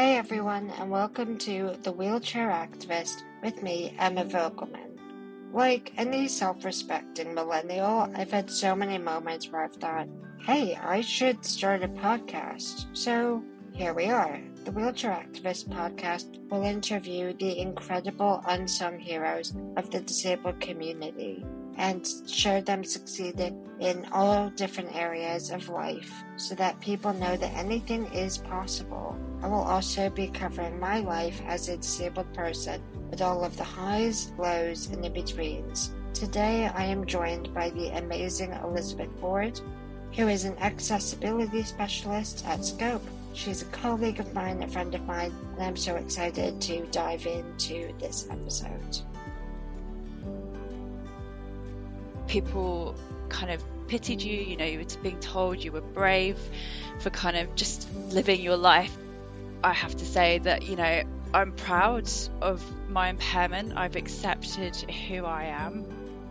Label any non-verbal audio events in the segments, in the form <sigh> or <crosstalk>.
Hey everyone, and welcome to The Wheelchair Activist with me, Emma Vogelmann. Like any self respecting millennial, I've had so many moments where I've thought, hey, I should start a podcast. So here we are. The Wheelchair Activist podcast will interview the incredible unsung heroes of the disabled community and show them succeeding in all different areas of life so that people know that anything is possible. I will also be covering my life as a disabled person with all of the highs, lows, and in betweens. Today I am joined by the amazing Elisabeth Ward, who is an accessibility specialist at Scope. She's a colleague of mine, a friend of mine, and I'm so excited to dive into this episode. People kind of pitied you, you know, you were being told you were brave for kind of just living your life. I have to say that, you know, I'm proud of my impairment. I've accepted who I am.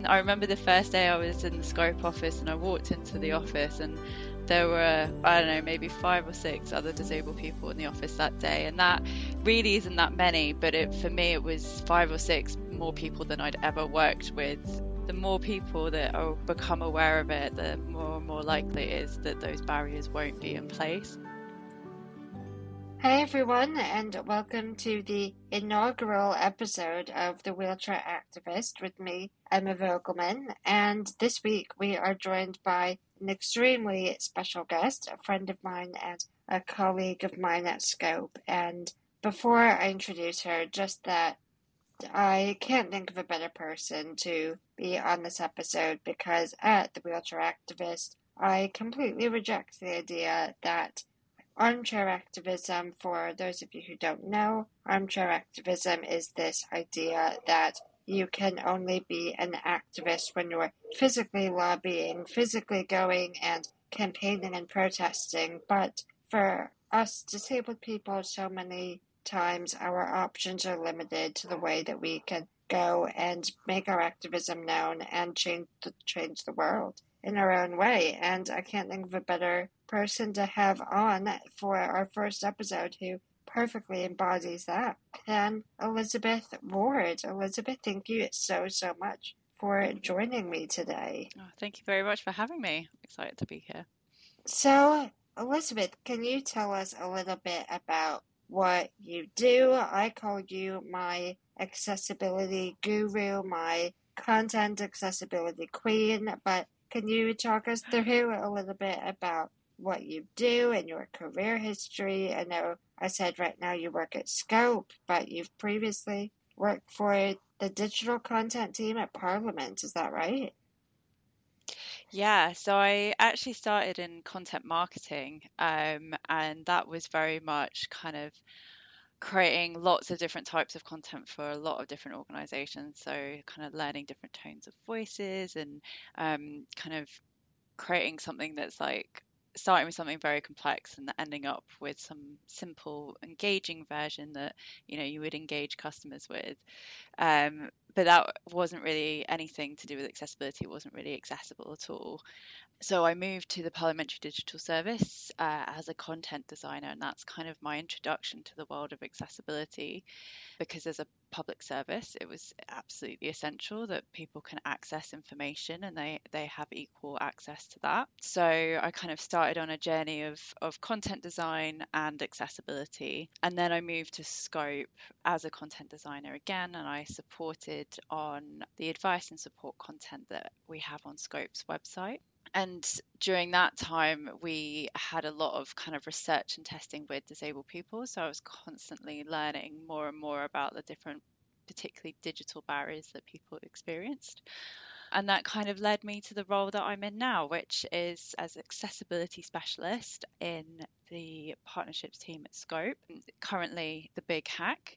I remember the first day I was in the Scope office and I walked into the office and there were, I don't know, maybe five or six other disabled people in the office that day. And that really isn't that many, but it, for me, it was five or six more people than I'd ever worked with. The more people that are, become aware of it, the more and more likely it is that those barriers won't be in place. Hey everyone, and welcome to the inaugural episode of The Wheelchair Activist with me, Emma Vogelmann. And this week we are joined by an extremely special guest, a friend of mine and a colleague of mine at Scope. And before I introduce her, just that I can't think of a better person to be on this episode because at The Wheelchair Activist, I completely reject the idea that Armchair activism, for those of you who don't know, armchair activism is this idea that you can only be an activist when you're physically lobbying, physically going and campaigning and protesting. But for us disabled people, so many times our options are limited to the way that we can go and make our activism known and change the, change the world in our own way. And I can't think of a better person to have on for our first episode who perfectly embodies that. than Elisabeth Ward. Elisabeth, thank you so, so much for joining me today. Oh, thank you very much for having me. I'm excited to be here. So, Elisabeth, can you tell us a little bit about what you do? I call you my accessibility guru, my content accessibility queen, but can you talk us through a little bit about what you do and your career history? I know I said right now you work at Scope, but you've previously worked for the digital content team at Parliament. Is that right? Yeah, so I actually started in content marketing, um, and that was very much kind of creating lots of different types of content for a lot of different organizations. So, kind of learning different tones of voices and um, kind of creating something that's like starting with something very complex and ending up with some simple engaging version that you know you would engage customers with um, but that wasn't really anything to do with accessibility it wasn't really accessible at all so I moved to the Parliamentary Digital Service uh, as a content designer, and that's kind of my introduction to the world of accessibility. Because as a public service, it was absolutely essential that people can access information and they, they have equal access to that. So I kind of started on a journey of, of content design and accessibility. And then I moved to Scope as a content designer again, and I supported on the advice and support content that we have on Scope's website. And during that time we had a lot of kind of research and testing with disabled people. So i was constantly learning more and more about the different particularly digital barriers that people experienced. And that kind of led me to the role that I'm in now, which is as accessibility specialist in the partnerships team at Scope. Currently, the Big Hack,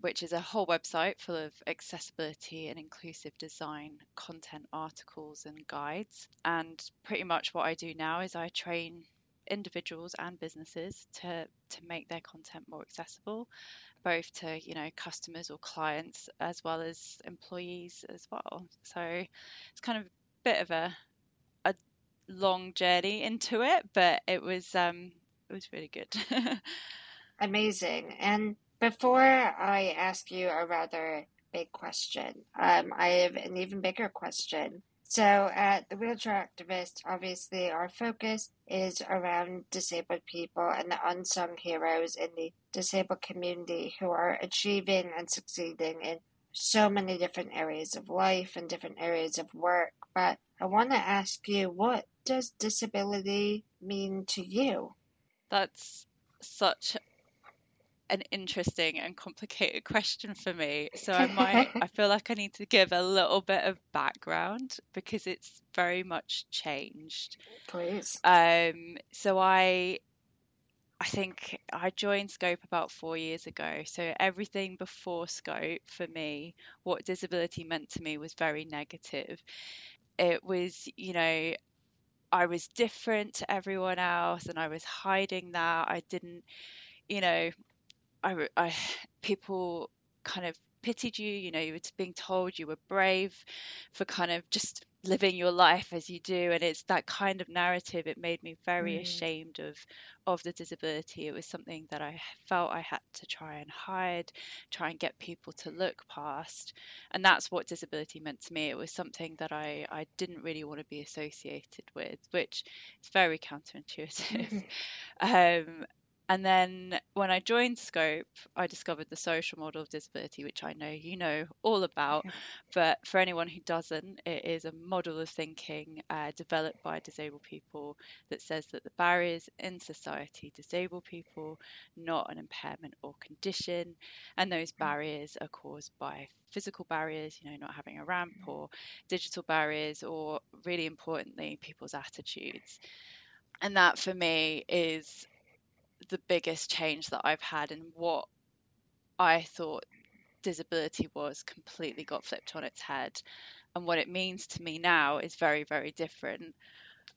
which is a whole website full of accessibility and inclusive design content articles and guides. And pretty much what I do now is I train individuals and businesses to to make their content more accessible both to you know customers or clients as well as employees as well so it's kind of a bit of a a long journey into it but it was um it was really good <laughs> amazing. And before I ask you a rather big question, um, I have an even bigger question. So, at the Wheelchair Activist, obviously, our focus is around disabled people and the unsung heroes in the disabled community who are achieving and succeeding in so many different areas of life and different areas of work. But I want to ask you, what does disability mean to you? That's such an interesting and complicated <laughs> question for me. So I might <laughs> I feel like I need to give a little bit of background because it's very much changed. Please. Um so I I think I joined Scope about four years ago. So everything before Scope for me, what disability meant to me was very negative. It was, you know, I was different to everyone else and I was hiding that. I didn't, you know, I, I people kind of pitied you. You know, you were being told you were brave for kind of just living your life as you do, and it's that kind of narrative. It made me very mm. ashamed of of the disability. It was something that I felt I had to try and hide, try and get people to look past, and that's what disability meant to me. It was something that I I didn't really want to be associated with, which is very counterintuitive. <laughs> <laughs> um, and then when I joined Scope, I discovered the social model of disability, which I know you know all about. But for anyone who doesn't, it is a model of thinking uh, developed by disabled people that says that the barriers in society disable people, not an impairment or condition. And those mm. barriers are caused by physical barriers, you know, not having a ramp, mm. or digital barriers, or really importantly, people's attitudes. And that for me is the biggest change that I've had and what I thought disability was completely got flipped on its head. And what it means to me now is very, very different.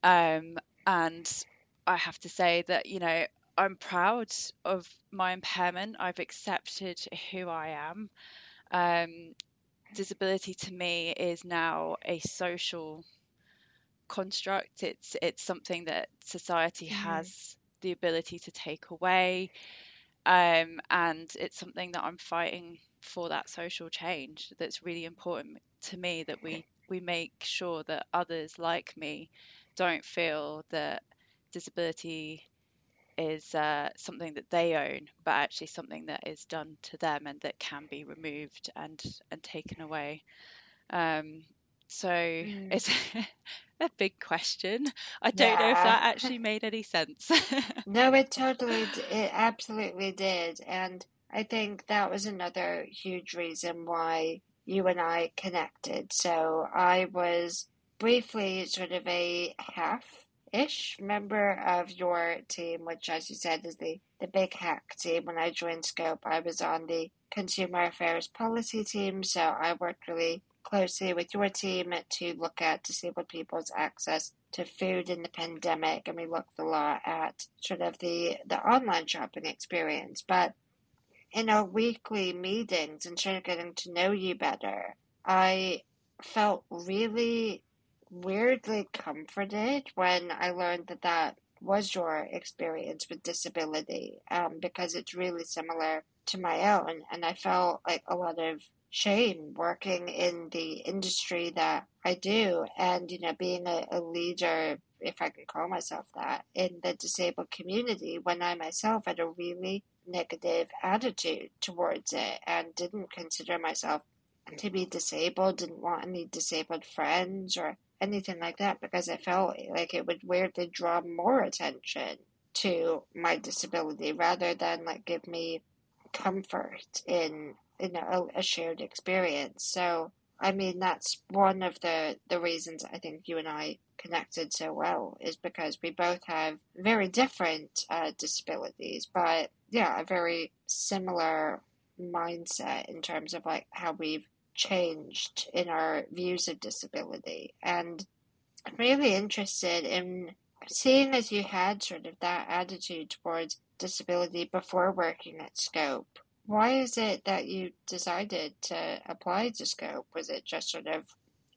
Um, and I have to say that, you know, I'm proud of my impairment. I've accepted who I am. Um, disability to me is now a social construct. It's it's something that society mm. has the ability to take away. Um, and it's something that I'm fighting for that social change that's really important to me that we, we make sure that others like me don't feel that disability is uh, something that they own, but actually something that is done to them and that can be removed and and taken away. Um, so mm. it's <laughs> a big question. I don't yeah. know if that actually made any sense. <laughs> no, it totally, it absolutely did. And I think that was another huge reason why you and I connected. So I was briefly sort of a half ish member of your team, which, as you said, is the, the big hack team. When I joined Scope, I was on the consumer affairs policy team, so I worked really closely with your team to look at disabled people's access to food in the pandemic, and we looked a lot at sort of the, the online shopping experience. But in our weekly meetings and sort of getting to know you better, I felt really weirdly comforted when I learned that that was your experience with disability um, because it's really similar to my own. And I felt like a lot of shame working in the industry that I do and, you know, being a, a leader, if I can call myself that, in the disabled community when I myself had a really negative attitude towards it and didn't consider myself to be disabled, didn't want any disabled friends or anything like that because I felt like it would weirdly draw more attention to my disability rather than like give me comfort in you know a, shared experience. So I mean that's one of the the reasons I think you and I connected so well is because we both have very different uh, disabilities, but yeah, a very similar mindset in terms of like how we've changed in our views of disability. And I'm really interested in seeing as you had sort of that attitude towards disability before working at Scope why is it that you decided to apply to Scope? Was it just sort of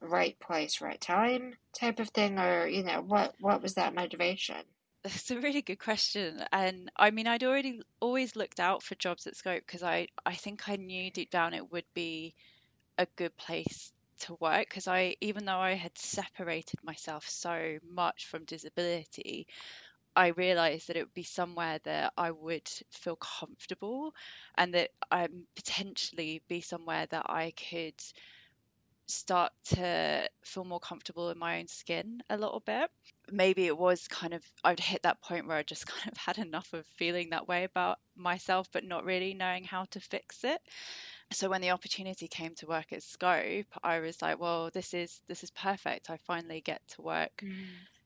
right place, right time type of thing, or you know, what what was that motivation? That's a really good question. And I mean, I'd already always looked out for jobs at Scope because I, I think I knew deep down it would be a good place to work because I, even though I had separated myself so much from disability, I realized that it would be somewhere that I would feel comfortable and that I potentially be somewhere that I could start to feel more comfortable in my own skin a little bit. Maybe it was kind of, I'd hit that point where I just <laughs> kind of had enough of feeling that way about myself, but not really knowing how to fix it. So when the opportunity came to work at Scope, I was like, well, this is this is perfect. I finally get to work mm.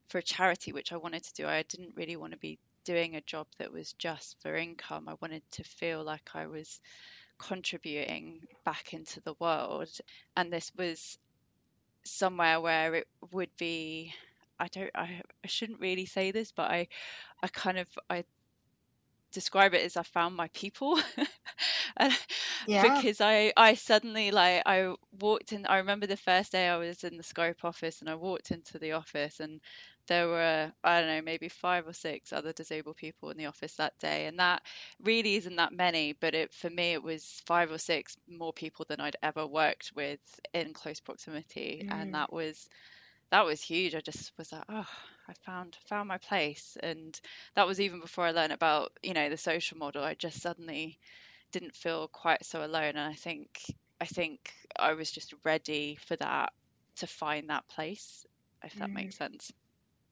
For a charity, which I wanted to do. I didn't really want to be doing a job that was just for income. I wanted to feel like I was contributing back into the world. And this was somewhere where it would be I don't I, I shouldn't really say this, but I I kind of I describe it as I found my people. <laughs> yeah. because I I suddenly like I walked in I remember the first day I was in the scope office and I walked into the office and there were I don't know maybe five or six other disabled people in the office that day and that really isn't that many but it for me it was five or six more people than I'd ever worked with in close proximity mm. and that was that was huge I just was like oh I found found my place and that was even before I learned about you know the social model I just suddenly didn't feel quite so alone and I think I think I was just ready for that to find that place if that mm. makes sense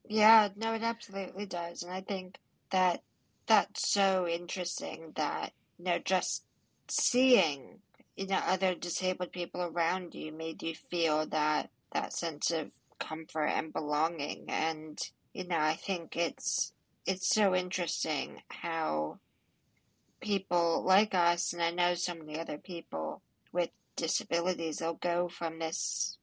yeah, no, it absolutely does. And I think that that's so interesting that, you know, just seeing, you know, other disabled people around you made you feel that, that sense of comfort and belonging. And, you know, I think it's, it's so interesting how people like us, and I know so many other people with disabilities, will go from this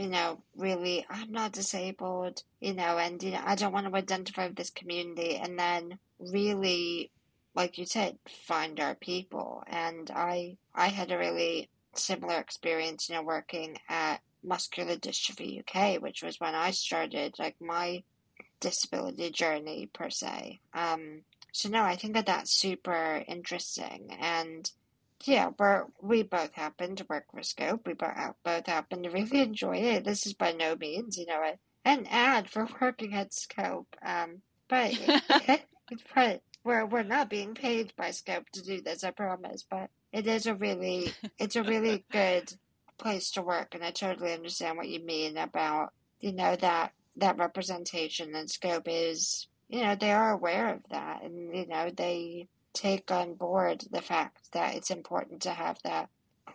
you know, really, I'm not disabled, you know, and, you know, I don't want to identify with this community. And then really, like you said, find our people. And I, I had a really similar experience, you know, working at Muscular Dystrophy UK, which was when I started, like, my disability journey per se. Um, so no, I think that that's super interesting. And yeah, we're, we both happen to work for Scope. We both, both happen to really enjoy it. This is by no means, you know, an ad for <laughs> working at Scope. Um, but, <laughs> <laughs> but we're, we're not being paid by Scope to do this, I promise. But it is a really, it's a really good place to work. And I totally understand what you mean about, you know, that, that representation and Scope is, you know, they are aware of that. And, you know, they, take on board the fact that it's important to have that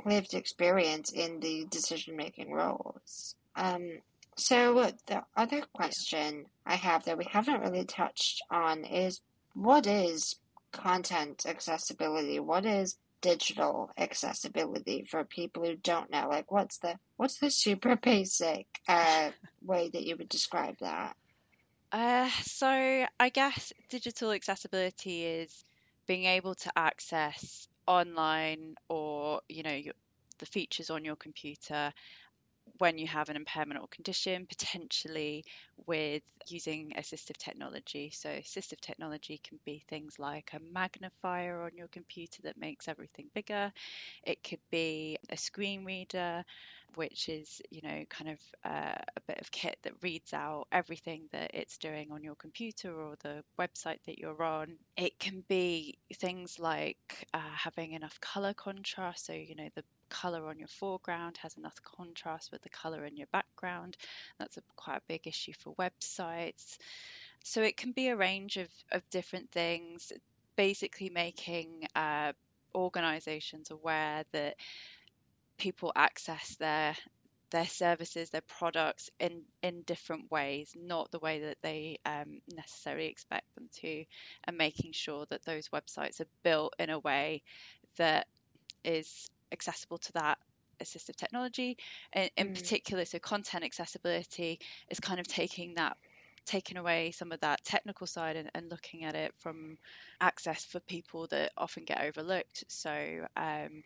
lived experience in the decision making roles. Um, so, the other question I have that we haven't really touched on is what is content accessibility? What is digital accessibility for people who don't know? Like, what's the what's the super <laughs> basic uh, way that you would describe that? Uh, so, I guess digital accessibility is being able to access online or you know your, the features on your computer when you have an impairment or condition, potentially with using assistive technology. So, assistive technology can be things like a magnifier on your computer that makes everything bigger, it could be a screen reader, which is, you know, kind of uh, a bit of kit that reads out everything that it's doing on your computer or the website that you're on. It can be things like uh, having enough color contrast, so, you know, the color on your foreground has enough contrast with the color in your background. That's a, quite a big issue for websites. So it can be a range of, of different things, basically making uh, organizations aware that people access their their services, their products in in different ways, not the way that they um, necessarily expect them to, and making sure that those websites are built in a way that is accessible to that assistive technology. In, in mm. particular, so content accessibility is kind of taking that taking away some of that technical side and, and, looking at it from access for people that often get overlooked. So, um,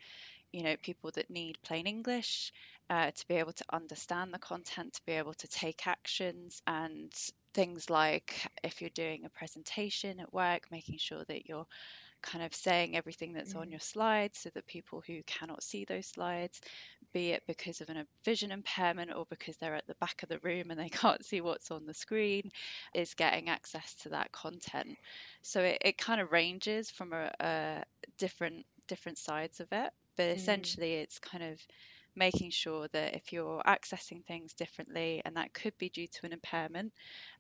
you know, people that need plain English uh, to be able to understand the content, to be able to take actions, and things like if you're doing a presentation at work, making sure that you're kind of saying everything that's on mm. your slides so that people who cannot see those slides, be it because of a vision impairment or because they're at the back of the room and they <laughs> can't see what's on the screen, is getting access to that content. So it, it kind of ranges from a, a different different sides of it, but mm. essentially mm. it's kind of making sure that if you're accessing things differently, and that could be due to an impairment,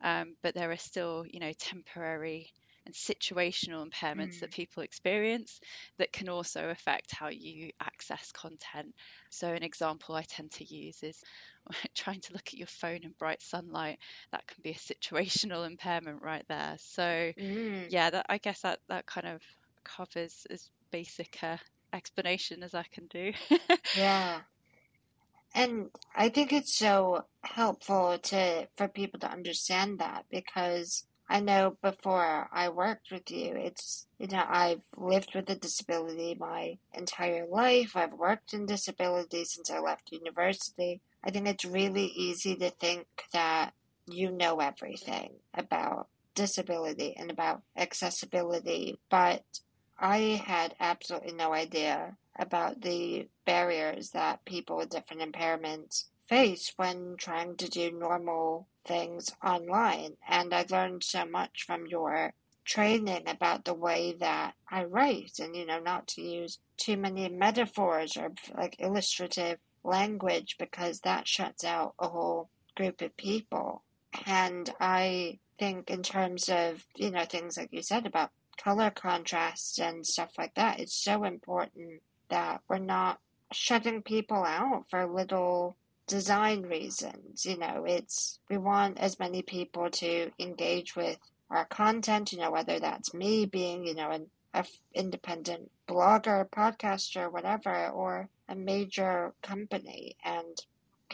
um, but there are still, you know, temporary and situational impairments mm. that people experience that can also affect how you access content. So, an example I tend to use is <laughs> trying to look at your phone in bright sunlight. That can be a situational <laughs> impairment right there. So, mm. yeah, that, I guess that, that kind of covers as basic a explanation as I can do. yeah. And I think it's so helpful to for people to understand that because I know before I worked with you, it's, you know, I've lived with a disability my entire life. I've worked in disability since I left university. I think it's really easy to think that you know everything about disability and about accessibility, but I had absolutely no idea about the barriers that people with different impairments face when trying to do normal things online. And I've learned so much from your training about the way that I write and, you know, not to use too many metaphors or like illustrative language because that shuts out a whole group of people. And I think in terms of, you know, things like you said about color contrast and stuff like that, it's so important that we're not shutting people out for little design reasons. You know, it's we want as many people to engage with our content. You know, whether that's me being, you know, an independent blogger, podcaster, whatever, or a major company. And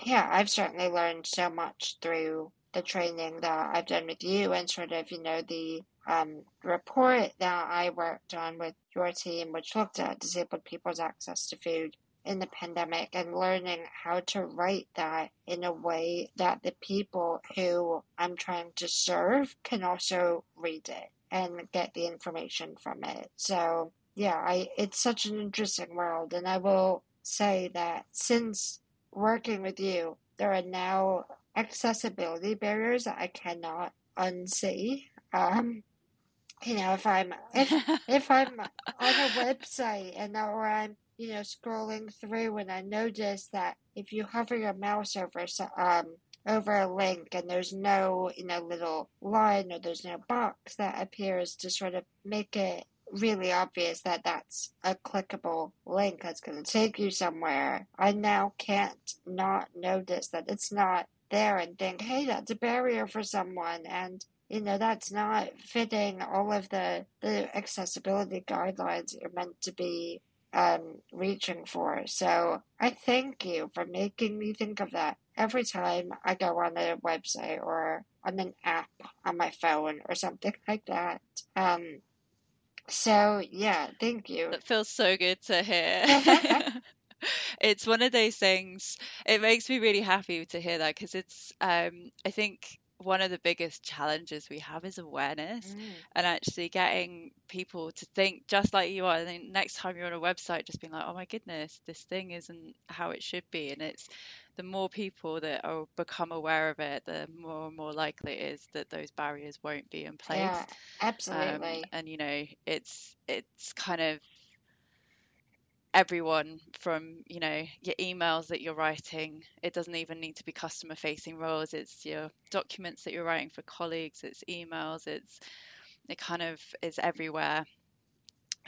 yeah, I've certainly learned so much through the training that I've done with you and sort of, you know, the um, report that I worked on with your team, which looked at disabled people's access to food in the pandemic and learning how to write that in a way that the people who I'm trying to serve can also read it and get the information from it. So yeah, I it's such an interesting world and I will say that since working with you, there are now accessibility barriers that I cannot unsee. Um, you know, if I'm if <laughs> if I'm on a website and or I'm you know, scrolling through and I notice that if you hover your mouse over um over a link and there's no, you know, little line or there's no box that appears to sort of make it really obvious that that's a clickable link that's going to take you somewhere. I now can't not notice that it's not there and think, hey, that's a barrier for someone. And, you know, that's not fitting all of the, the accessibility guidelines are meant to be um, reaching for. So I thank you for making me think of that every time I go on a website or on an app on my phone or something <laughs> like that. Um, so yeah, thank you. That feels so good to hear. <laughs> <laughs> <laughs> it's one of those things. It makes me really happy to hear that because it's. Um, I think one of the biggest challenges we have is awareness mm. and actually getting people to think just like you are. And then next time you're on a website, just being like, oh my goodness, this thing isn't how it should be. And it's the more people that are become aware of it, the more and more likely it is that those barriers won't be in place. Yeah, absolutely. Um, and you know, it's it's kind of everyone from you know your emails that you're writing. It doesn't even need to be customer facing roles. It's your documents that you're writing for colleagues. It's emails. It's it kind of is everywhere.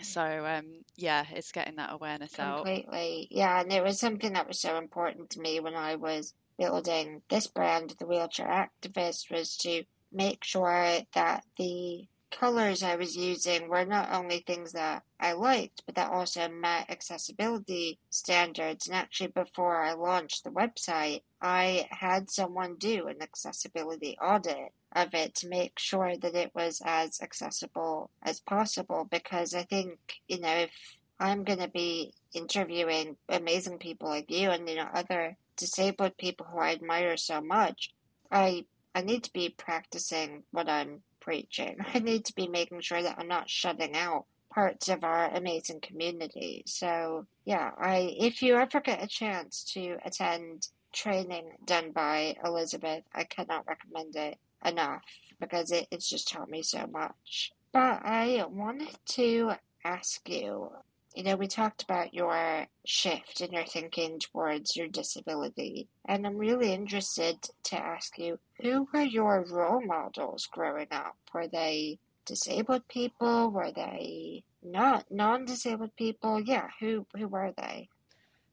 So um yeah it's getting that awareness completely. out. Completely. Yeah and it was something that was so important to me when i was building this brand the wheelchair activist was to make sure that the colors I was using were not only things that I liked, but that also met accessibility standards. And actually, before I launched the website, I had someone do an accessibility audit of it to make sure that it was as accessible as possible. Because I think, you know, if I'm going to be interviewing amazing people like you and, you know, other disabled people who I admire so much, I I need to be practicing what I'm preaching. <laughs> I need to be making sure that I'm not shutting out parts of our amazing community. So yeah, I if you ever get a chance to attend training done by Elisabeth, I cannot recommend it enough because it, it's just taught me so much. But I wanted to ask you you know, we talked about your shift in your thinking towards your disability, and I'm really interested to ask you who were your role models growing up? Were they disabled people? Were they not non-disabled people? Yeah, who who were they?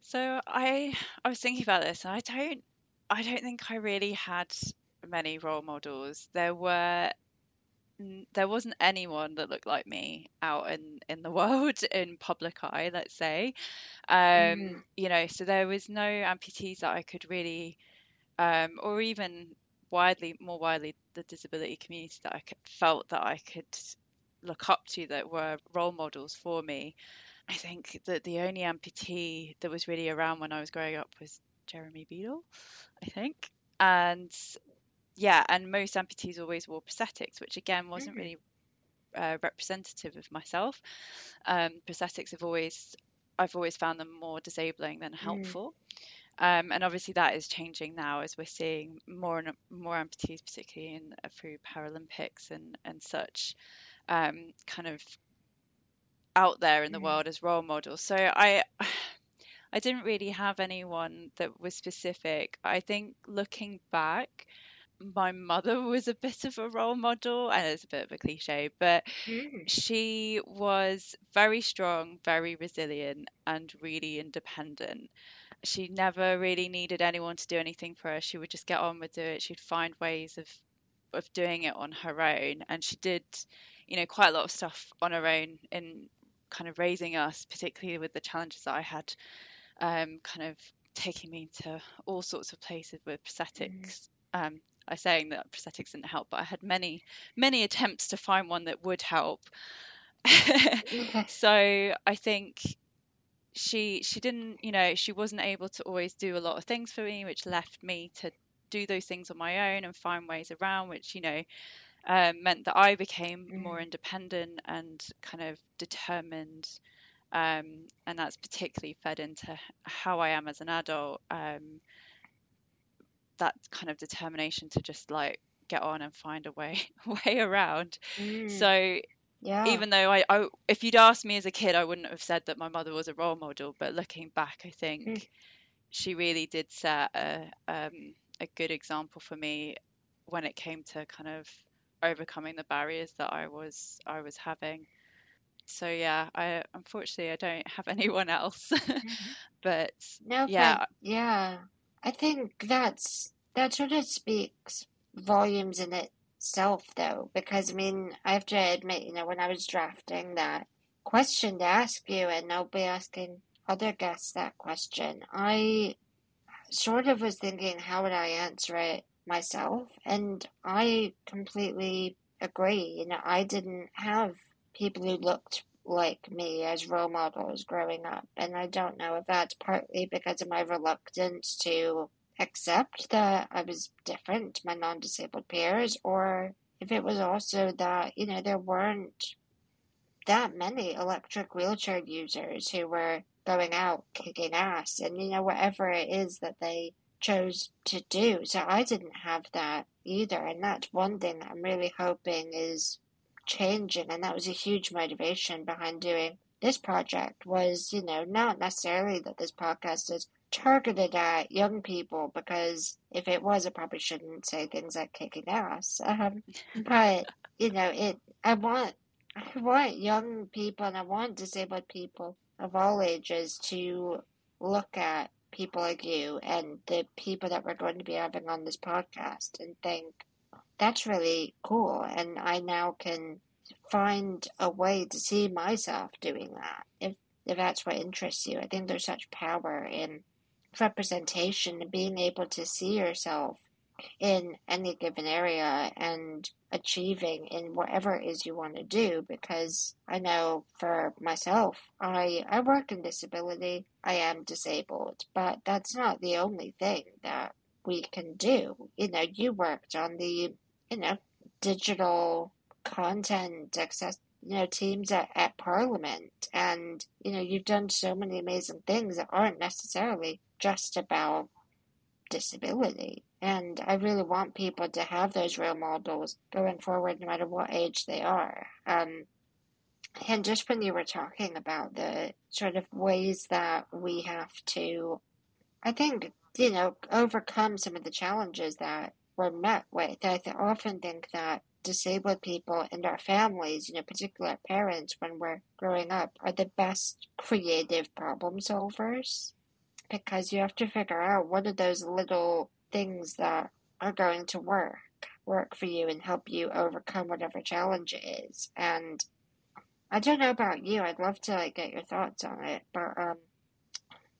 So I I was thinking about this, and I don't I don't think I really had many role models. There were there wasn't anyone that looked like me out in in the <laughs> world in public eye let's say. Um mm. you know so there was no amputees that i could really um or even widely more widely the disability community that i felt that i could look up to that were role models for me. I think that the only amputee that was really around when i was growing up was jeremy beadle i think. And yeah, and most amputees always wore prosthetics, which again wasn't mm-hmm. really uh, representative of myself. Um, prosthetics have always, I've always found them more disabling than mm. helpful. Mm. Um, and obviously that is changing now as we're seeing more and more amputees, particularly in uh, through Paralympics and and such, um, kind of out there in the mm. world as role models. So I. <sighs> I didn't really have anyone that was specific. I think looking back, my mother was a bit of a role model, and it's a bit of a cliche, but mm. she was very strong, very resilient, and really independent. She never really needed anyone to do anything for her. She would just get on with doing it. She'd find ways of of doing it on her own, and she did, you know, quite a lot of stuff on her own in kind of raising us, particularly with the challenges that I had, um, kind of taking me to all sorts of places with prosthetics. Mm. Um, I saying that prosthetics didn't help, but I had many, many attempts to find one that would help. <laughs> so I think she she didn't, you know, she wasn't able to always do a lot of things for me, which left me to do those things on my own and find ways around, which you know um, meant that I became mm. more independent and kind of determined. Um, and that's particularly fed into how I am as an adult. Um, that kind of determination to just like get on and find a way <laughs> way around. Mm. So yeah. even though I, I, if you'd asked me as a kid, I wouldn't have said that my mother was a role model. But looking back, I think mm. she really did set a um, a good example for me when it came to kind of overcoming the barriers that I was I was having. So yeah, I unfortunately I don't have <laughs> anyone else, mm-hmm. but no, yeah, but, yeah. I think that's that sort of speaks volumes in itself, though, because I mean, I have to admit, you know, when I was drafting that question to ask you, and I'll be asking other guests that question, I sort of was thinking, how would I answer it myself? And I completely agree. You know, I didn't have people who looked like me as role models growing up. And I don't know if that's partly because of my reluctance to accept that I was different to my non disabled peers, or if it was also that, you know, there weren't that many electric wheelchair users who were going out kicking ass and, you know, whatever it is that they chose to do. So I didn't have that either. And that's one thing I'm really hoping is changing, and that was a huge motivation behind doing this project was, you know, not necessarily that this podcast is targeted at young people because if it was, I probably shouldn't say things like kicking ass. <laughs> Um, but you know, it. I want, I want young people and I want disabled people of all ages to look at people like you and the people that we're going to be having on this podcast and think that's really cool. And I now can find a way to see myself doing that if if that's what interests you. I think there's such power in representation and being able to see yourself in any given area and achieving in whatever it is you want to do because I know for myself I I work in disability I am disabled but that's not the only thing that we can do. You know, you worked on the, you know, digital content access, you know, teams at, at Parliament. And, you know, you've done so many amazing things that aren't necessarily just about disability. And I really want people to have those role models going forward, no matter what age they are. Um, and just when you were talking about the sort of ways that we have to, I think, you know, overcome some of the challenges that we're met with, I often think that disabled people and our families, you know, particularly our parents when we're growing up, are the best creative problem solvers. Because you have to figure out what are those little things that are going to work work for you and help you overcome whatever challenge it is and i don't know about you i'd love to like get your thoughts on it but um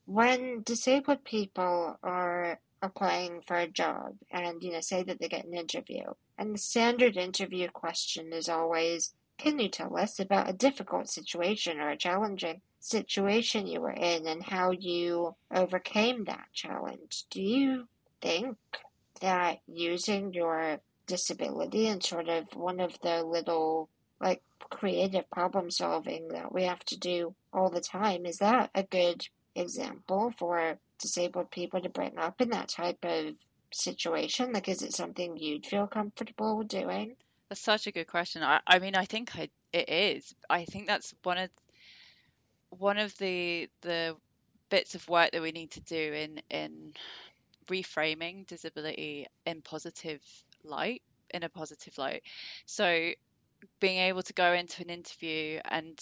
when disabled people are applying for a job and you know say that they get an interview. And the standard interview question is always can you tell us about a difficult situation or a challenging situation you were in and how you overcame that challenge? Do you think that using your disability and sort of one of the little like creative problem solving that we have to do all the time is that a good example for disabled people to bring up in that type of situation? Like, is it something you'd feel comfortable doing? That's such a good question. I, I mean, I think I, it is. I think that's one of one of the the bits of work that we need to do in in reframing disability in positive light in a positive light so being able to go into an interview and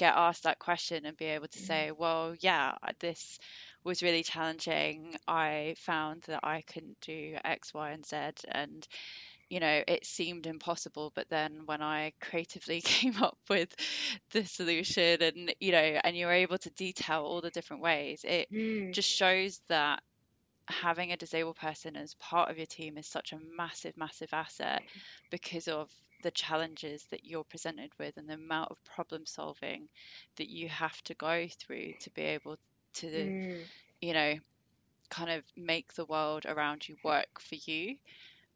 get asked that question and be able to say, mm-hmm. well, yeah, this was really challenging. I found that I couldn't do X, Y, and Z. And, you know, it seemed impossible. But then when I creatively <laughs> came up with the solution and, you know, and you're able to detail all the different ways, it mm. just shows that having a disabled person as part of your team is such a massive, massive asset because of the challenges that you're presented with and the amount of problem solving that you have to go through to be able to mm. you know kind of make the world around you work for you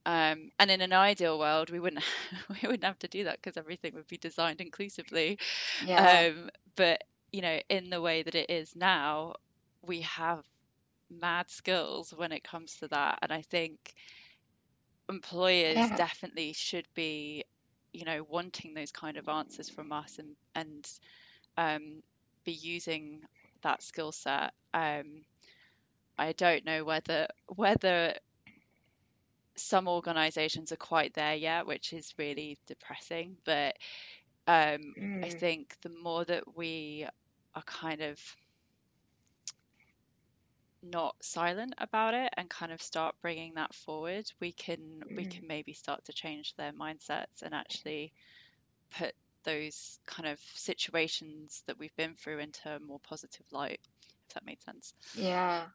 um, and in an ideal world we wouldn't <laughs> we wouldn't have to do that because everything would be designed inclusively yeah. um, but you know in the way that it is now we have mad skills when it comes to that and i think employers yeah. definitely should be you know wanting those kind of answers from us and and um, be using that skill set. Um, I don't know whether whether some organisations are quite there yet, which is really depressing. But um, mm. I think the more that we are kind of not silent about it and kind of start bringing that forward, we can mm. we can maybe start to change their mindsets and actually put those kind of situations that we've been through into a more positive light. If that makes sense. Yeah,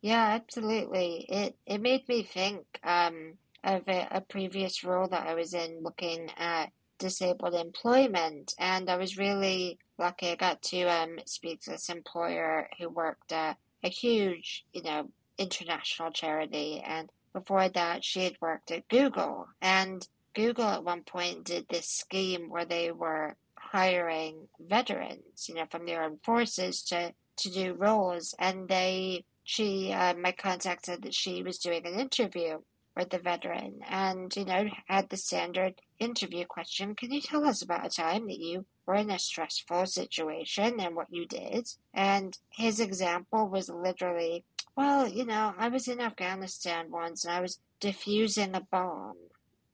yeah, absolutely. It it made me think um, of a, a previous role that I was in, looking at disabled employment, and I was really lucky. I got to um, speak to this employer who worked at a huge, you know, international charity. And before that, she had worked at Google. And Google at one point did this scheme where they were hiring veterans, you know, from their armed forces to, to do roles. And they, she, uh, my contact said that she was doing an interview with the veteran and, you know, had the standard interview question Can you tell us about a time that you were in a stressful situation and what you did? And his example was literally, Well, you know, I was in Afghanistan once and I was defusing a bomb.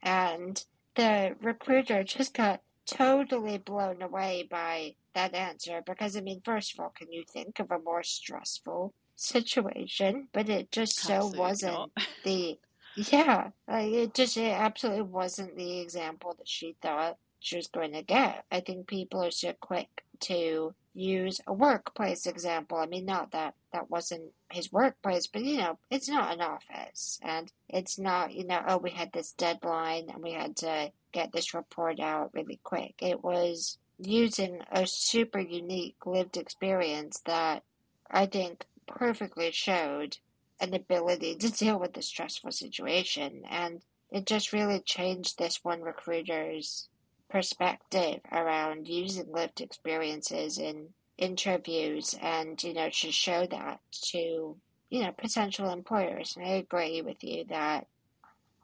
And the recruiter just got totally blown away by that answer because, I mean, first of all, can you think of a more stressful situation? But it just so wasn't the yeah, like it just it absolutely wasn't the example that she thought she was going to get. I think people are so quick to use a workplace example. I mean, not that that wasn't his workplace, but you know, it's not an office, and it's not you know, oh, we had this deadline and we had to get this report out really quick. It was using a super unique lived experience that I think perfectly showed an ability to deal with the stressful situation. And it just really changed this one recruiter's perspective around using lived experiences in interviews and, you know, to show that to, you know, potential employers. And I agree with you that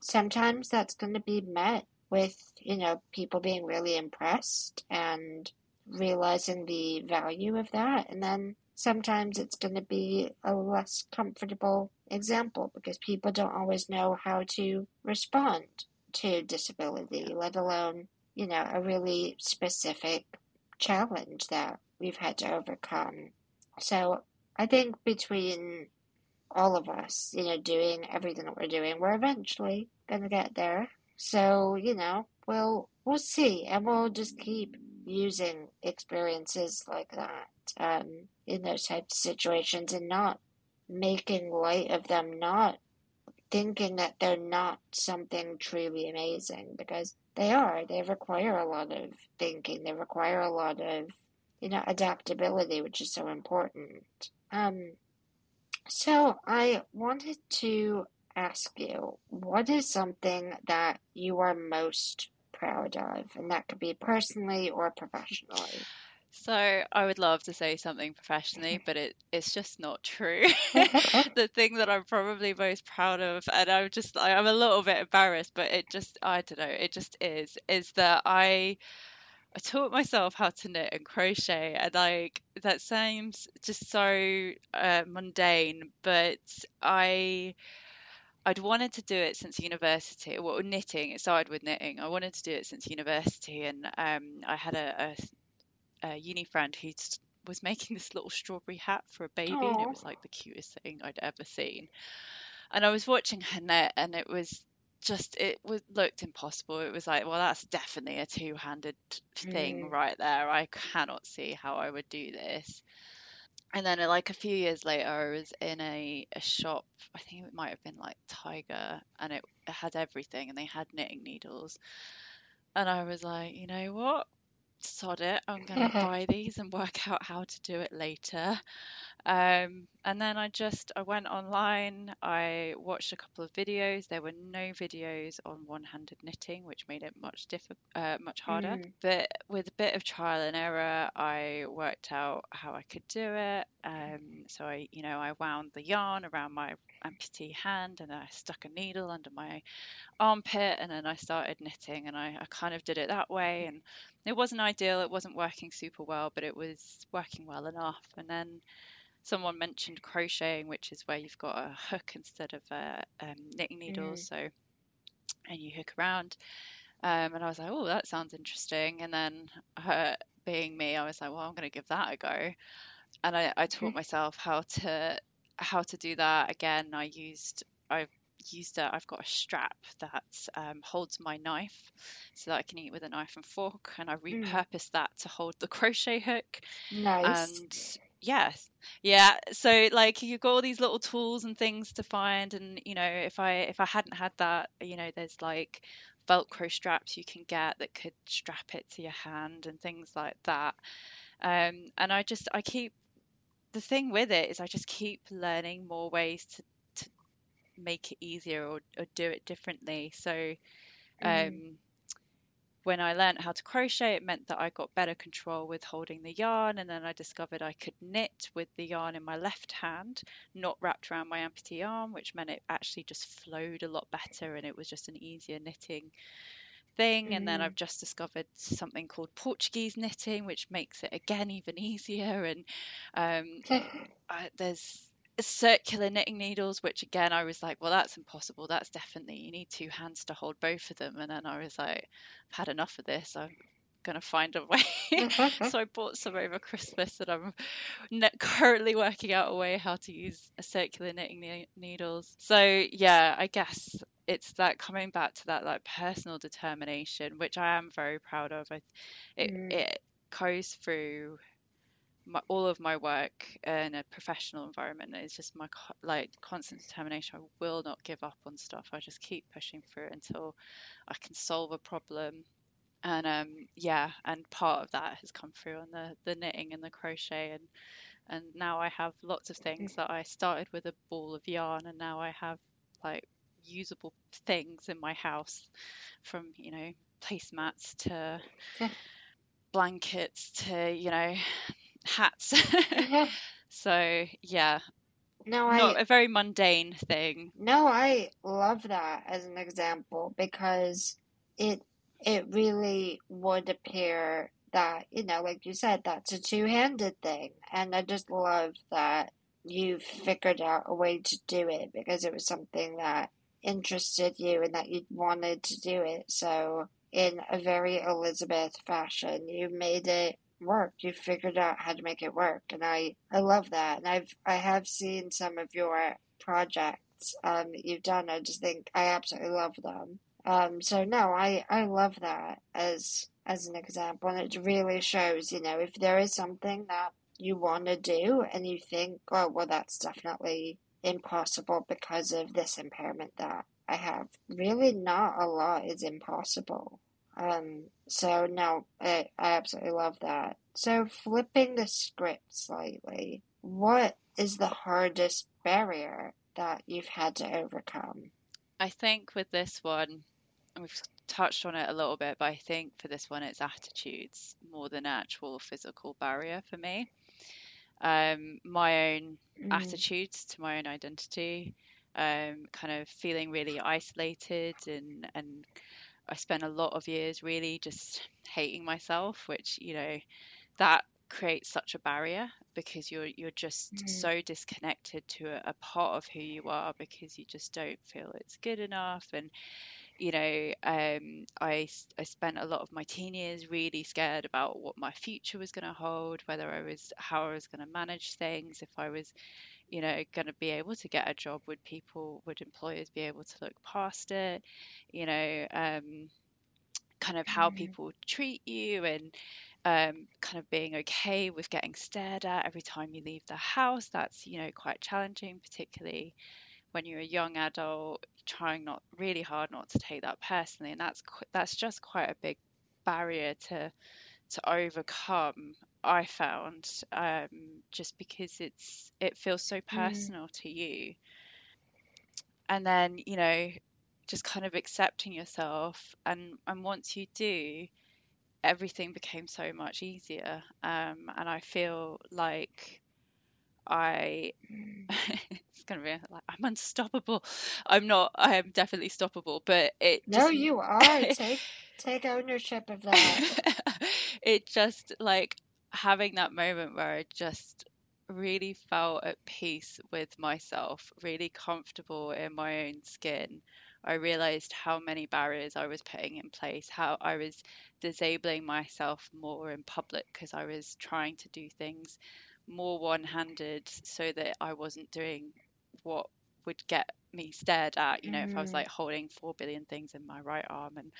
sometimes that's going to be met with, you know, people being really impressed and realizing the value of that. And then sometimes it's going to be a less comfortable example because people don't always know how to respond to disability, let alone, you know, a really specific challenge that we've had to overcome. So I think between all of us, you know, doing everything that we're doing, we're eventually going to get there. So, you know, we'll we'll see and we'll just keep using experiences like that um, in those types of situations and not making light of them, not thinking that they're not something truly amazing because they are. They require a lot of thinking. They require a lot of, you know, adaptability, which is so important. Um, so I wanted to ask you, what is something that you are most proud of? And that could be personally or professionally. So I would love to say something professionally, but it it's just not true. <laughs> <laughs> the thing that I'm probably most proud of, and I'm just I'm a little bit embarrassed, but it just I don't know, it just is, is that I I taught myself how to knit and crochet, and like that sounds just so uh, mundane, but I I'd wanted to do it since university. Well, knitting. It started with knitting. I wanted to do it since university, and um, I had a, a, a uni friend who was making this little strawberry hat for a baby, Aww. and it was like the cutest thing I'd ever seen. And I was watching her knit, and it was just it was looked impossible. It was like, well, that's definitely a two-handed thing mm. right there. I cannot see how I would do this and then uh, like a few years later i was in a, a shop i think it might have been like tiger and it, it had everything and they had knitting needles. And i was like you know what sod it i'm going to buy these and work <laughs> out how to do it later um, and then I just I went online. I watched a couple of videos. There were no videos on one-handed knitting, which made it much diff- uh, much harder. Mm. But with a bit of trial and error, I worked out how I could do it. Um, so I, you know, I wound the yarn around my amputee hand, and I stuck a needle under my armpit, and then I started knitting, and I, I kind of did it that way. And it wasn't ideal. It wasn't working super well, but it was working well enough. And then someone mentioned crocheting, which is where you've got a hook instead of a um, knitting needle, Mm. So, and you hook around. Um, and I was like, oh, that sounds interesting. And then, her, being me, I was like, well, I'm going to give that a go. And I, I taught myself how to how to do that. Again, I used I've used a, I've got a strap that um, holds my knife so that I can eat with a knife and fork, and I mm. repurposed mm. that to hold the <laughs> crochet hook. Nice. And Yes. Yeah. So like you've got all these little tools and things to find and you know, if I if I hadn't had that, you know, there's like velcro straps you can get that could strap it to your hand and things like that. Um and I just I keep the thing with it is I just keep learning more ways to make it easier or, or do it differently. So mm. um when I learned how to crochet, it meant that I got better control with holding the yarn, and then I discovered I could knit with the yarn in my left hand, not wrapped around my amputee arm, which meant it actually just flowed a lot better and it was just an easier knitting thing. Mm. And then I've mm. just discovered something called Portuguese knitting, which makes it again even <laughs> easier. And um, <laughs> I, there's circular knitting needles, which again I was like, well, that's impossible. That's definitely you need two hands to hold both of them. And then I was like, I've had enough of this. I'm gonna find a way. <laughs> so I bought some over Christmas, and I'm currently working out a way how to use a circular knitting needles. So yeah, I guess it's that coming back to that like personal determination, which I am very proud of. I, it mm. it goes through my, all of my work in a professional environment is just my like constant determination. I will not give up on stuff. I just keep pushing through until I can solve a problem. And um, yeah, and part of that has come through on the the knitting and the crochet and and now I have lots of things that I started with a ball of yarn, and now I have like usable things in my house, from you know placemats to blankets to you know hats. Yeah. <laughs> so yeah, No, I not a very mundane thing. No, I love that as an example because it it really would appear that, you know, like you said, that's a two-handed thing. And I just love that you figured out a way to do it because it was something that interested you and that you wanted to do it. So, in a very Elisabeth fashion, you made it work. You figured out how to make it work. And I I love that. And I've I have seen some of your projects um, that you've done. I just think I absolutely love them. Um, so no, I, I love that as as an example, and it really shows, you know, if there is something that you want to do and you think, oh, well, that's definitely impossible because of this impairment that I have. Really, not a lot is impossible. Um, so no, I, I absolutely love that. So flipping the script slightly, what is the hardest barrier that you've had to overcome? I think with this one, we've touched on it a little bit, but I think for this one, it's attitudes more than actual physical barrier for me. Um, my own Mm, attitudes to my own identity, um, kind of feeling really isolated, and and I spent a lot of years really just hating myself, which you know that creates such a barrier because you're you're just mm, so disconnected to a, a part of who you are because you just don't feel it's good enough. And you know, um, I, I spent a lot of my teen years really scared about what my future was going to hold, whether I was, how I was going to manage things, if I was, you know, going to be able to get a job, would people, would employers be able to look past it, you know, um, kind of how mm, people treat you and um, kind of being okay with getting stared at every time you leave the house. That's, you know, quite challenging, particularly when you're a young adult, trying not really hard not to take that personally, and that's that's just quite a big barrier to to overcome. I found um, just because it's it feels so mm, personal to you, and then you know just kind of accepting yourself, and and once you do, everything became so much easier, um, and I feel like I mm. <laughs> it's gonna be like I'm unstoppable. I'm not. I am definitely stoppable, but it No, just you are. <laughs> Take take ownership of that. <laughs> it just like having that moment where I just really felt at peace with myself, really comfortable in my own skin. I realized how many barriers I was putting in place, how I was disabling myself more in public because I was trying to do things more one-handed so that I wasn't doing what would get me stared at, you know, if I was Mm, like holding four billion things in my right arm and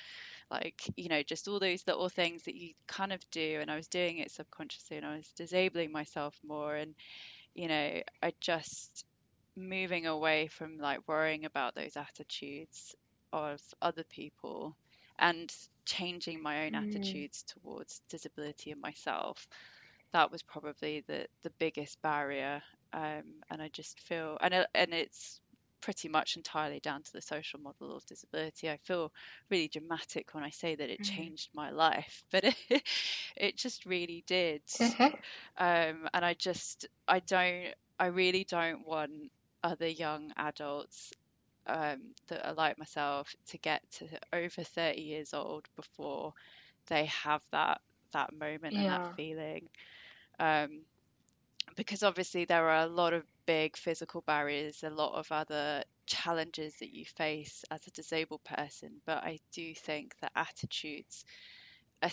like you know just all those little things that you kind of do and i was doing it subconsciously and i was disabling myself more and you know i just moving away from like worrying about those attitudes of other people and changing my own mm, attitudes towards disability and myself that was probably the the biggest barrier um, and i just feel and and it's pretty much entirely down to the social model of disability. I feel really dramatic when i say that it mm. changed my life <laughs> but it, it just really did. Um, and i just i don't i really don't want other young adults um, that are like myself to get to over 30 years old before they have that that moment and that feeling. Um, because obviously there are a lot of big physical barriers, a lot of other challenges that you face as a disabled person. But I do think that attitudes are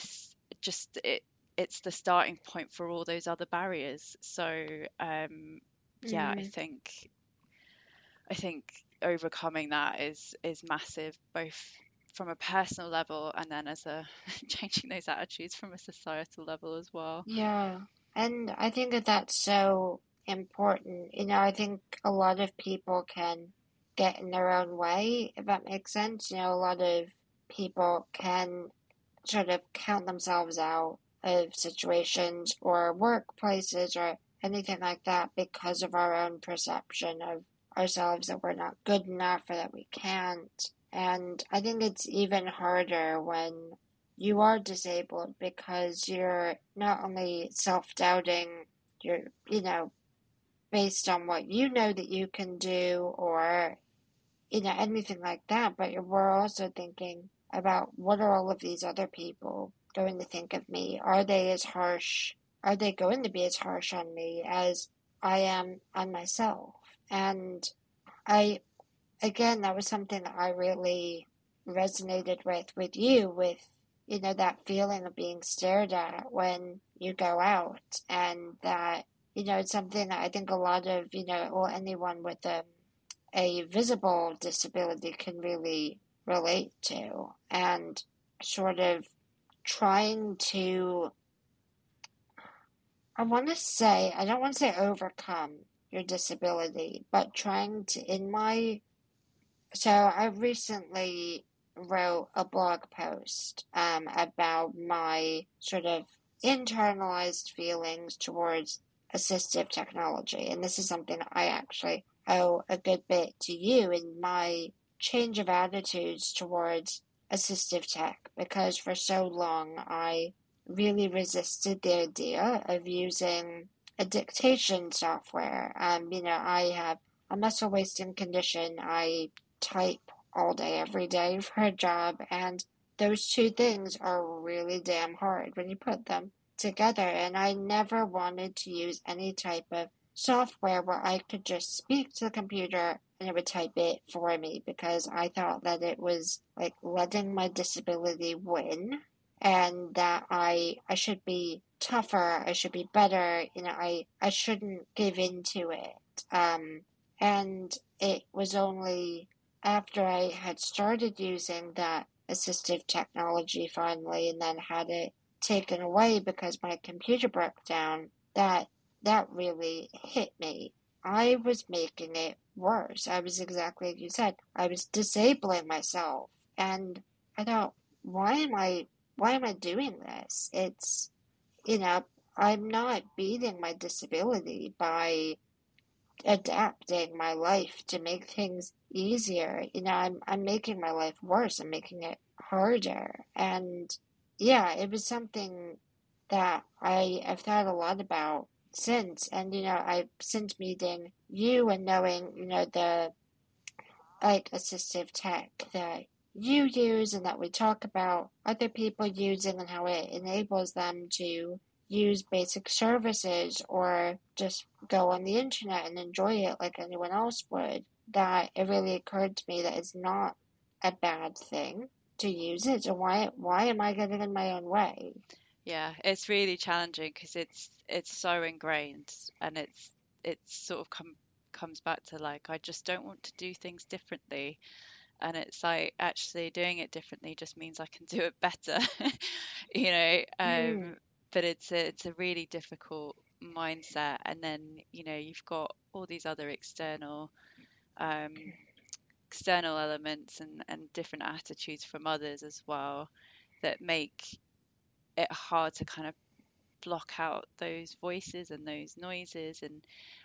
just it, it's the starting point for all those other barriers. So um, yeah, I Mm, think I think overcoming that is is massive, both from a personal level and then as a <laughs> changing those attitudes from a societal level as well. yeah. And I think that that's so important. You know, I think a lot of people can get in their own way, if that makes sense. You know, a lot of people can sort of count themselves out of situations or workplaces or anything like that because of our own perception of ourselves that we're not good enough or that we can't. And I think it's even harder when you are disabled because you're not only self doubting, you're, you know, based on what you know that you can do or, you know, anything like that, but we're also thinking about what are all of these other people going to think of me? Are they as harsh? Are they going to be as harsh on me as I am on myself? And I, again, that was something that I really resonated with, with you, with, you know, that feeling of being stared at when you go out. And that, you know, it's something that I think a lot of, you know, or anyone with a, a visible disability can really relate to. And sort of trying to I want to say, I don't want to say overcome your disability, but trying to, in my, so I recently wrote a blog post um, about my sort of internalized feelings towards assistive technology. And this is something I actually owe a good bit to you in my change of attitudes towards assistive tech because for so long I really resisted the idea of using a dictation software. Um, you know, I have a muscle wasting condition. I type all day, every day <laughs> for a job, and those two things are really damn hard when you put them together. And I never wanted to use any type of software where I could just speak to the computer and it would type it for me because I thought that it was like letting my disability win and that I I should be tougher, I should be better, you know, I I shouldn't give in to it. Um, and it was only after I had started using that assistive technology finally and then had it taken away because my computer broke down that that really hit me. I was making it worse. I was exactly like you said. I was disabling myself and I thought, why am I why am I doing this? It's, you know, I'm not beating my disability by adapting my life to make things easier. You know, I'm I'm making my life worse. I'm making it harder. And yeah, it was something that I have thought a lot about since. And you know, I since meeting you and knowing, you know, the like assistive tech that you use and that we talk about other people using and how it enables them to use basic services or just go on the internet and enjoy it like anyone else would, that it really occurred to me that it's not a bad thing to use it. So why why am I getting in my own way? Yeah, it's really challenging because it's it's so ingrained and it's it's sort of come comes back to like I just don't want to do things differently and it's like actually doing it differently just means I can do it better, <laughs> you know. Um, mm. But it's a, it's a really difficult mindset, and then you know you've got all these other external um, external elements and, and different attitudes from others as well that make it hard to kind of block out those voices and those noises. And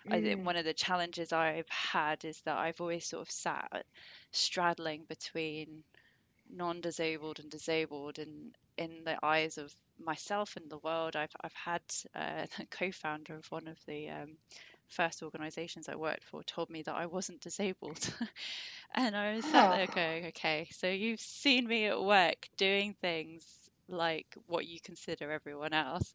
mm. I think one of the challenges I've had is that I've always sort of sat straddling between non-disabled and disabled and in the eyes of myself and the world i've, I've had uh, <laughs> a co-founder of one of the um, first organizations i worked for told me that i wasn't disabled <laughs> and i was sat there going okay so you've seen me at work doing things like what you consider everyone else.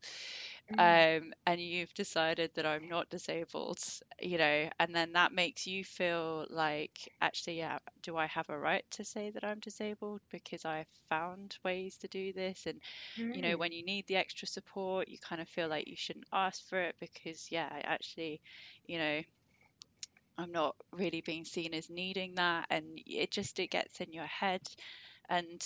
Um, and you've decided that I'm not disabled, you know, and then that makes you feel like, actually, yeah, do I have a right to say that I'm disabled because I've found ways to do this? And, mm. you know, mm. when you need the extra support, you kind of feel like you shouldn't ask for it because, yeah, actually, you know, I'm not really being seen as needing that. And it just, it gets in your head. And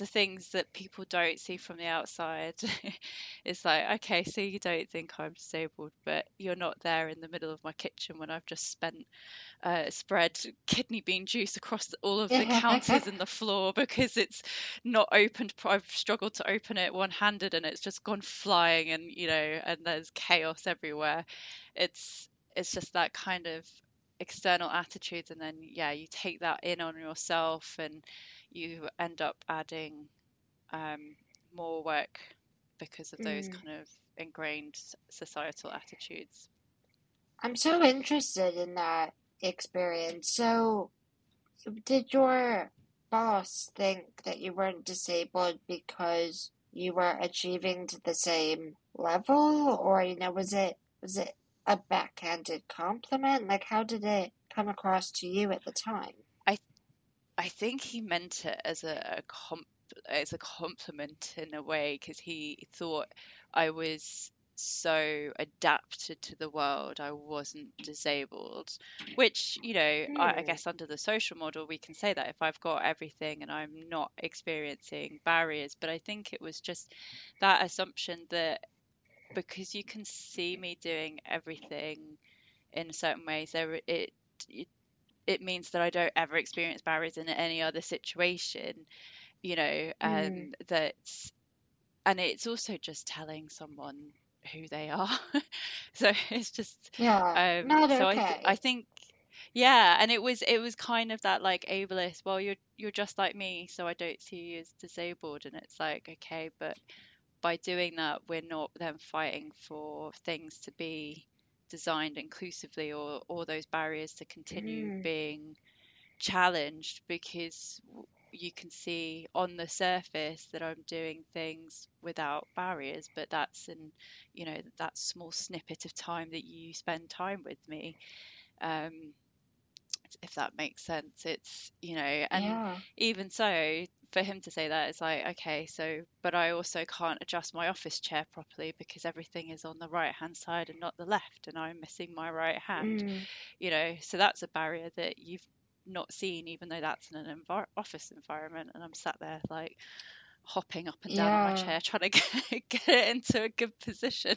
the things that people don't see from the outside. <laughs> it's like, okay, so you don't think I'm disabled, but you're not there in the middle of my kitchen when I've just spent uh, spread kidney bean juice across all of the <laughs> counters and the floor because it's not opened. I've struggled to open it one handed and it's just gone flying, and you know, and there's chaos everywhere. It's it's just that kind of external attitudes, and then yeah, you take that in on yourself and you end up adding um, more work because of those mm. kind of ingrained societal attitudes. I'm so interested in that experience. So, did your boss think that you weren't disabled because you were achieving to the same level, or you know, was it was it a backhanded compliment? Like, how did it come across to you at the time? I think he meant it as a, a comp as a compliment in a way because he thought I was so adapted to the world I wasn't disabled which you know mm. I, I, hmm. guess under the social model we can say that if I've got everything and I'm not experiencing barriers but I think it was just that assumption that because you can see me doing everything in certain ways there it, it it means that I don't ever experience barriers in any other situation, you know, and mm. that, and it's also just telling someone who they are. <laughs> so it's just, yeah, um, not so okay. I, th- I think, yeah, and it was it was kind of that like ableist. Well, you're you're just like me, so I don't see you as disabled, and it's like okay, but by doing that, we're not then fighting for things to be designed inclusively or, or those barriers to continue mm. being challenged because you can see on the surface that I'm doing things without barriers, but that's in, you know, that small snippet of time that you spend time with me. Um, if that makes sense, it's, you know, and yeah. even so, for him to say that it's like okay so but i also can't adjust my office chair properly because everything is on the right hand side and not the left and i'm missing my right hand mm. you know so that's a barrier that you've not seen even though that's in an env- office environment and i'm sat there like hopping up and down yeah. on my chair <laughs> trying to get, get it into a good position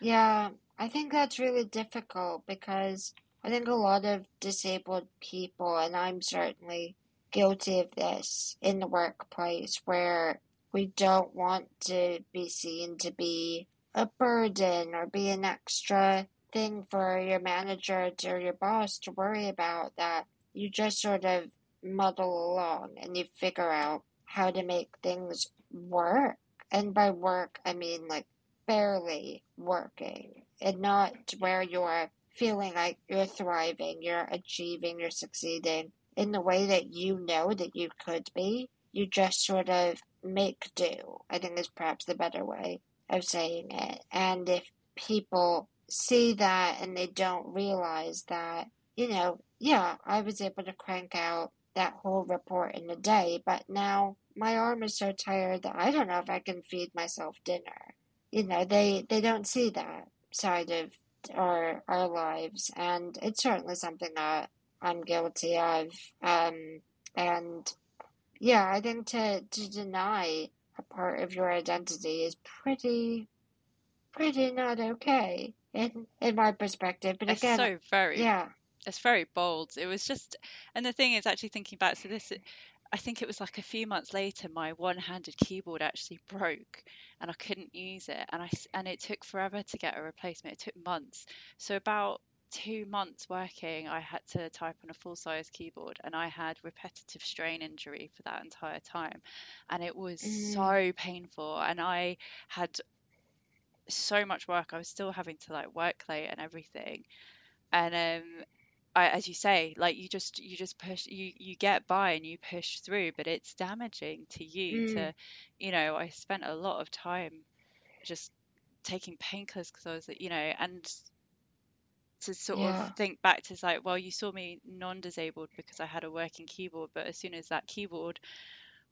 yeah i think that's really difficult because i think a lot of disabled people and i'm certainly guilty of this in the workplace where we don't want to be seen to be a burden or be an extra thing for your manager or your boss to worry about that you just sort of muddle along and you figure out how to make things work. And by work, I mean like barely working and not where you're feeling like you're thriving, you're achieving, you're succeeding in the way that you know that you could be. You just sort of make do, I think is perhaps the better way of saying it. And if people see that and they don't realize that, you know, yeah, I was able to crank out that whole report in a day, but now my arm is so tired that I don't know if I can feed myself dinner. You know, they, they don't see that side of our our lives and it's certainly something that I'm guilty of. Um, and yeah, I think to, to deny a part of your identity is pretty, pretty not okay in, in my perspective. But again, it's so very, yeah, it's very bold. It was just, and the thing is actually thinking back to this, I think it was like a few months later, my one-handed keyboard actually broke, and I couldn't use it, and I and it took forever to get a replacement. It took months. So about two months working, I had to type on a full size keyboard and I had repetitive strain injury for that entire time. And it was mm. so painful. And I had so much work. I was still having to like work late and everything. And um, I, as you say, like you just you just push you you get by and you push through, but it's damaging to you. Mm. To you know, I spent a lot of time just taking painkillers because I was, you know, and to sort yeah. of think back to like, well, you saw me non-disabled because I had a working keyboard, but as soon as that keyboard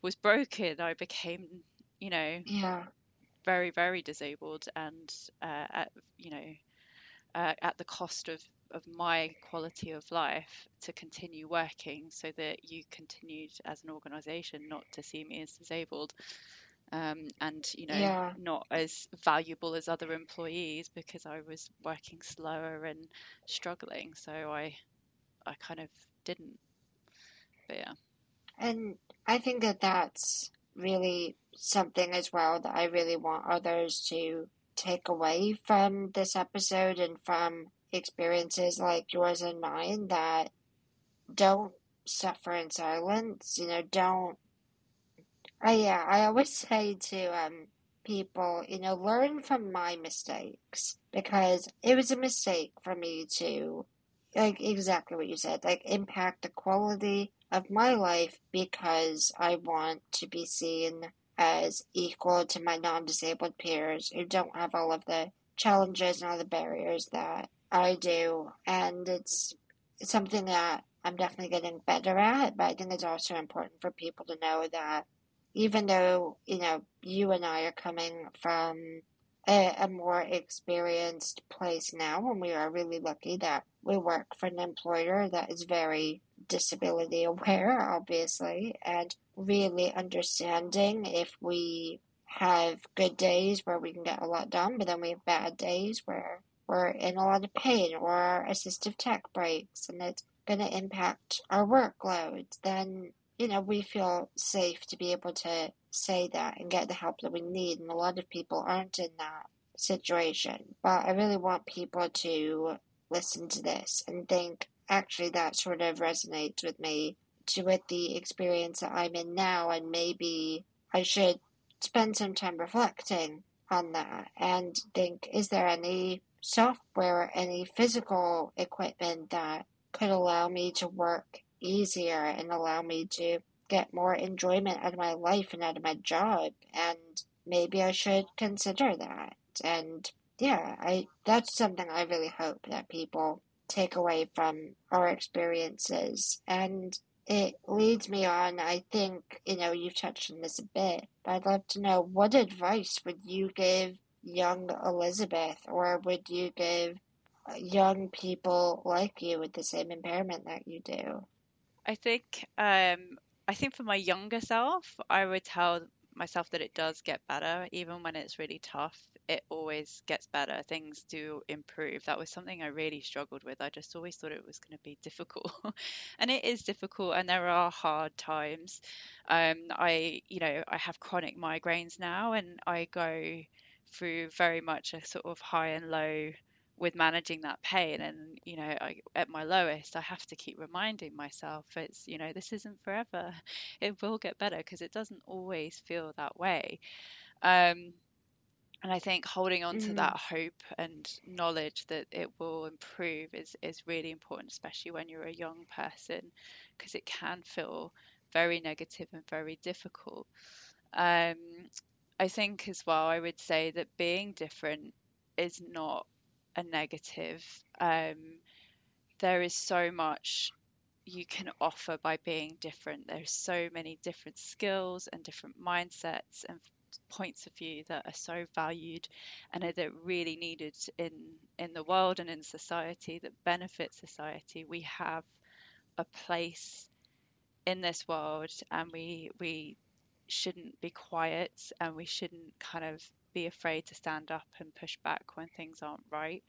was broken, I became, you know, yeah, very very disabled, and uh, at you know, uh, at the cost of of my quality of life to continue working so that you continued as an organization not to see me as disabled um, and you know Yeah. not as valuable as other employees because I was working slower and struggling so I I kind of didn't but yeah And I think that that's really something as well that I really want others to take away from this episode and from experiences like yours and mine that don't suffer in silence. You know, don't. I yeah, I always say to um people, you know, learn from my mistakes because it was a mistake for me to like exactly what you said, like impact the quality of my life because I want to be seen as equal to my non-disabled peers who don't have all of the challenges and all the barriers that I do, and it's something that I'm definitely getting better at. But I think it's also important for people to know that even though you know you and I are coming from a, a more experienced place now, and we are really lucky that we work for an employer that is very disability aware, obviously, and really understanding if we have good days where we can get a lot done, but then we have bad days where we're in a lot of pain or our assistive tech breaks and it's going to impact our workload, then, you know, we feel safe to be able to say that and get the help that we need. And a lot of people aren't in that situation. But I really want people to listen to this and think, actually, that sort of resonates with me, to with the experience that I'm in now, and maybe I should spend some time reflecting on that and think, is there any software, any physical equipment that could allow me to work easier and allow me to get more enjoyment out of my life and out of my job and maybe I should consider that. And yeah I that's something I really hope that people take away from our experiences. And it leads me on I think you know you've touched on this a bit but I'd love to know what advice would you give young Elisabeth or would you give young people like you with the same impairment that you do I think um, I think for my younger self, I would tell myself that it does get better, even when it's really tough. It always gets better. Things do improve. That was something I really struggled with. I just always thought it was going to be difficult, <laughs> and it is difficult, and there are hard times. Um, I, you know, I have chronic migraines now, and I go through very much a sort of high and low with managing that pain and you know I, at my lowest i have to keep reminding myself it's you know this isn't forever. <laughs> It will get better because it doesn't always feel that way. Um, and i think holding on to mm. that hope and knowledge that it will improve is is really important especially when you're a young person because it can feel very negative and very difficult. Um, i think as well i would say that being different is not a negative. Um, there is so much you can offer by being different. There's so many different skills and different mindsets and points of view that are so valued and are that really needed in in the world and in society that benefit society. We have a place in this world and we we shouldn't be quiet and we shouldn't kind of be afraid to stand up and push back when things aren't right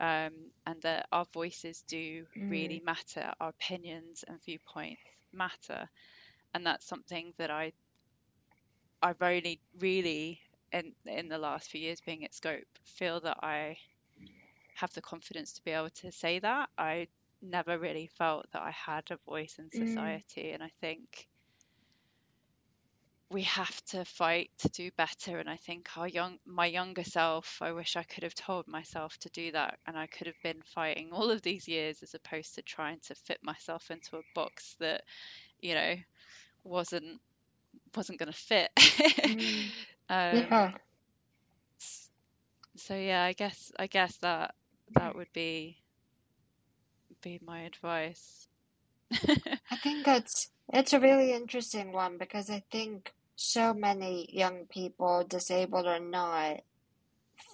um, and that our voices do mm. really matter, our opinions and viewpoints matter, and that's something that I I've only really in in the last few years being at Scope feel that I have the confidence to be able to say that. I never really felt that I had a voice in Mm. society, mm. and I think we have to fight to do better and i think our young my younger self i wish i could have told myself to do that and i could have been fighting all of these years as opposed to trying to fit myself into a box that you know wasn't wasn't going to fit. Mm. <laughs> um, yeah. so yeah i guess i guess that that would be be my advice. <laughs> I think that's it's a really interesting one because I think so many young people, disabled or not,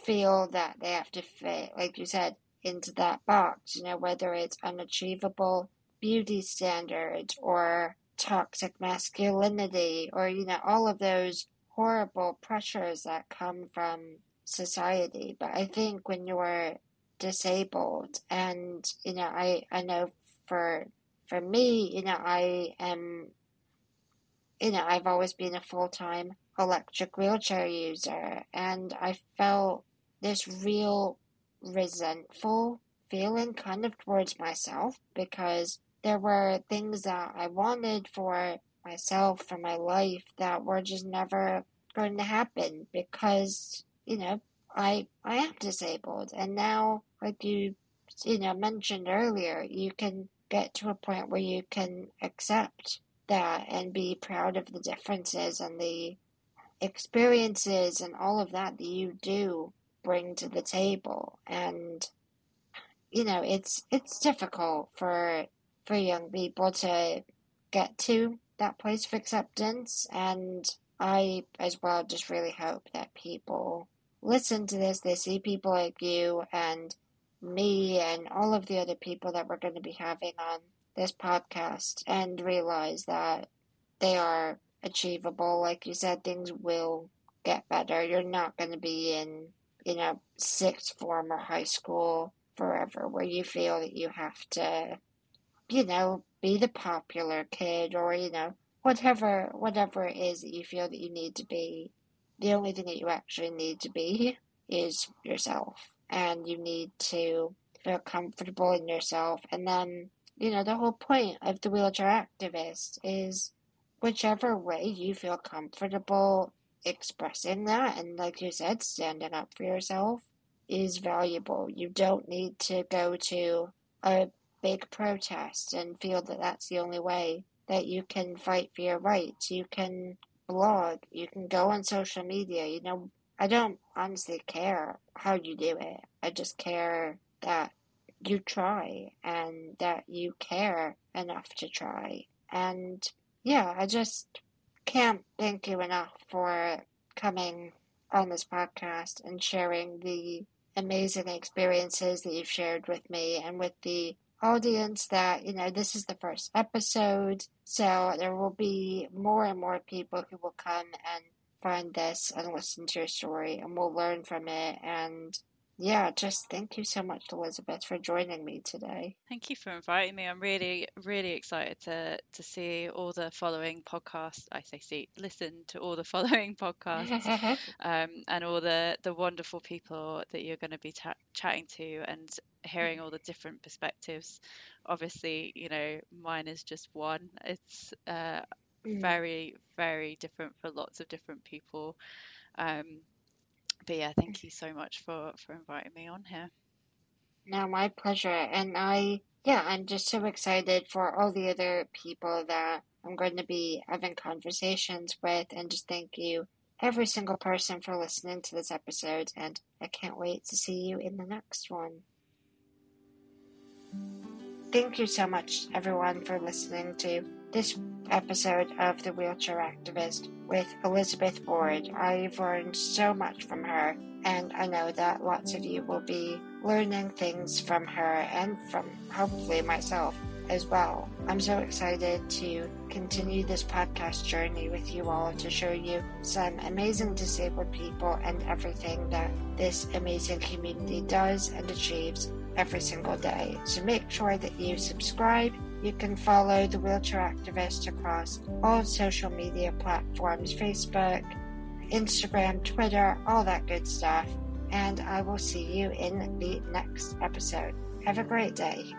feel that they have to fit, like you said, into that box, you know, whether it's unachievable beauty standards or toxic masculinity or, you know, all of those horrible pressures that come from society. But I think when you're disabled and, you know, I, I know for for me, you know, I am you know, I've always been a full time electric wheelchair user and I felt this real resentful feeling kind of towards myself because there were things that I wanted for myself, for my life, that were just never going to happen because, you know, I I am disabled. And now like you you know mentioned earlier, you can get to a point where you can accept that and be proud of the differences and the experiences and all of that that you do bring to the table. And you know it's it's difficult for for young people to get to that place of acceptance. And i as well just really hope that people listen to this they see people like you and me and all of the other people that we're going to be having on this podcast and realize that they are achievable. Like you said, things will get better. You're not going to be in, you know, sixth form or high school forever where you feel that you have to, you know, be the popular kid or, you know, whatever whatever it is that you feel that you need to be. The only thing that you actually need to be is yourself. And you need to feel comfortable in yourself. And then, you know, the whole point of the wheelchair activist is whichever way you feel comfortable expressing that and like you said standing up for yourself is valuable. You don't need to go to a big protest and feel that that's the only way that you can fight for your rights. You can blog. You can go on social media. You know i don't honestly care how you do it. I just care that you try and that you care enough to try and yeah, I just can't thank you enough for coming on this podcast and sharing the amazing experiences that you've shared with me and with the audience that, you know, this is the first episode. So there will be more and more people who will come and find this and listen to your story and we'll learn from it and yeah, just thank you so much, Elisabeth, for joining me today. Thank you for inviting me. I'm really, really excited to to see all the following podcasts. I say see, listen to all the <laughs> following podcasts, <laughs> um, and all the the wonderful people that you're going to be ta- chatting to, and hearing all the different perspectives. Obviously, you know, mine is just one. It's uh, mm. very, very different for lots of different people. Um, but yeah, thank you so much for for inviting me on here. No, my pleasure. And I, yeah, I'm just so excited for all the other people that I'm going to be having conversations with. And just thank you, every single person, for listening to this episode. And I can't wait to see you in the next one. Thank you so much, everyone, for listening to this episode of The Wheelchair Activist with Elisabeth Ward. I've learned so much from her, and I know that lots of you will be learning things from her and from hopefully myself as well. I'm so excited to continue this podcast journey with you all to show you some amazing disabled people and everything that this amazing community does and achieves every single day. So make sure that you subscribe. You can follow the Wheelchair Activist across all social media platforms Facebook, Instagram, Twitter, all that good stuff. And I will see you in the next episode. Have a great day.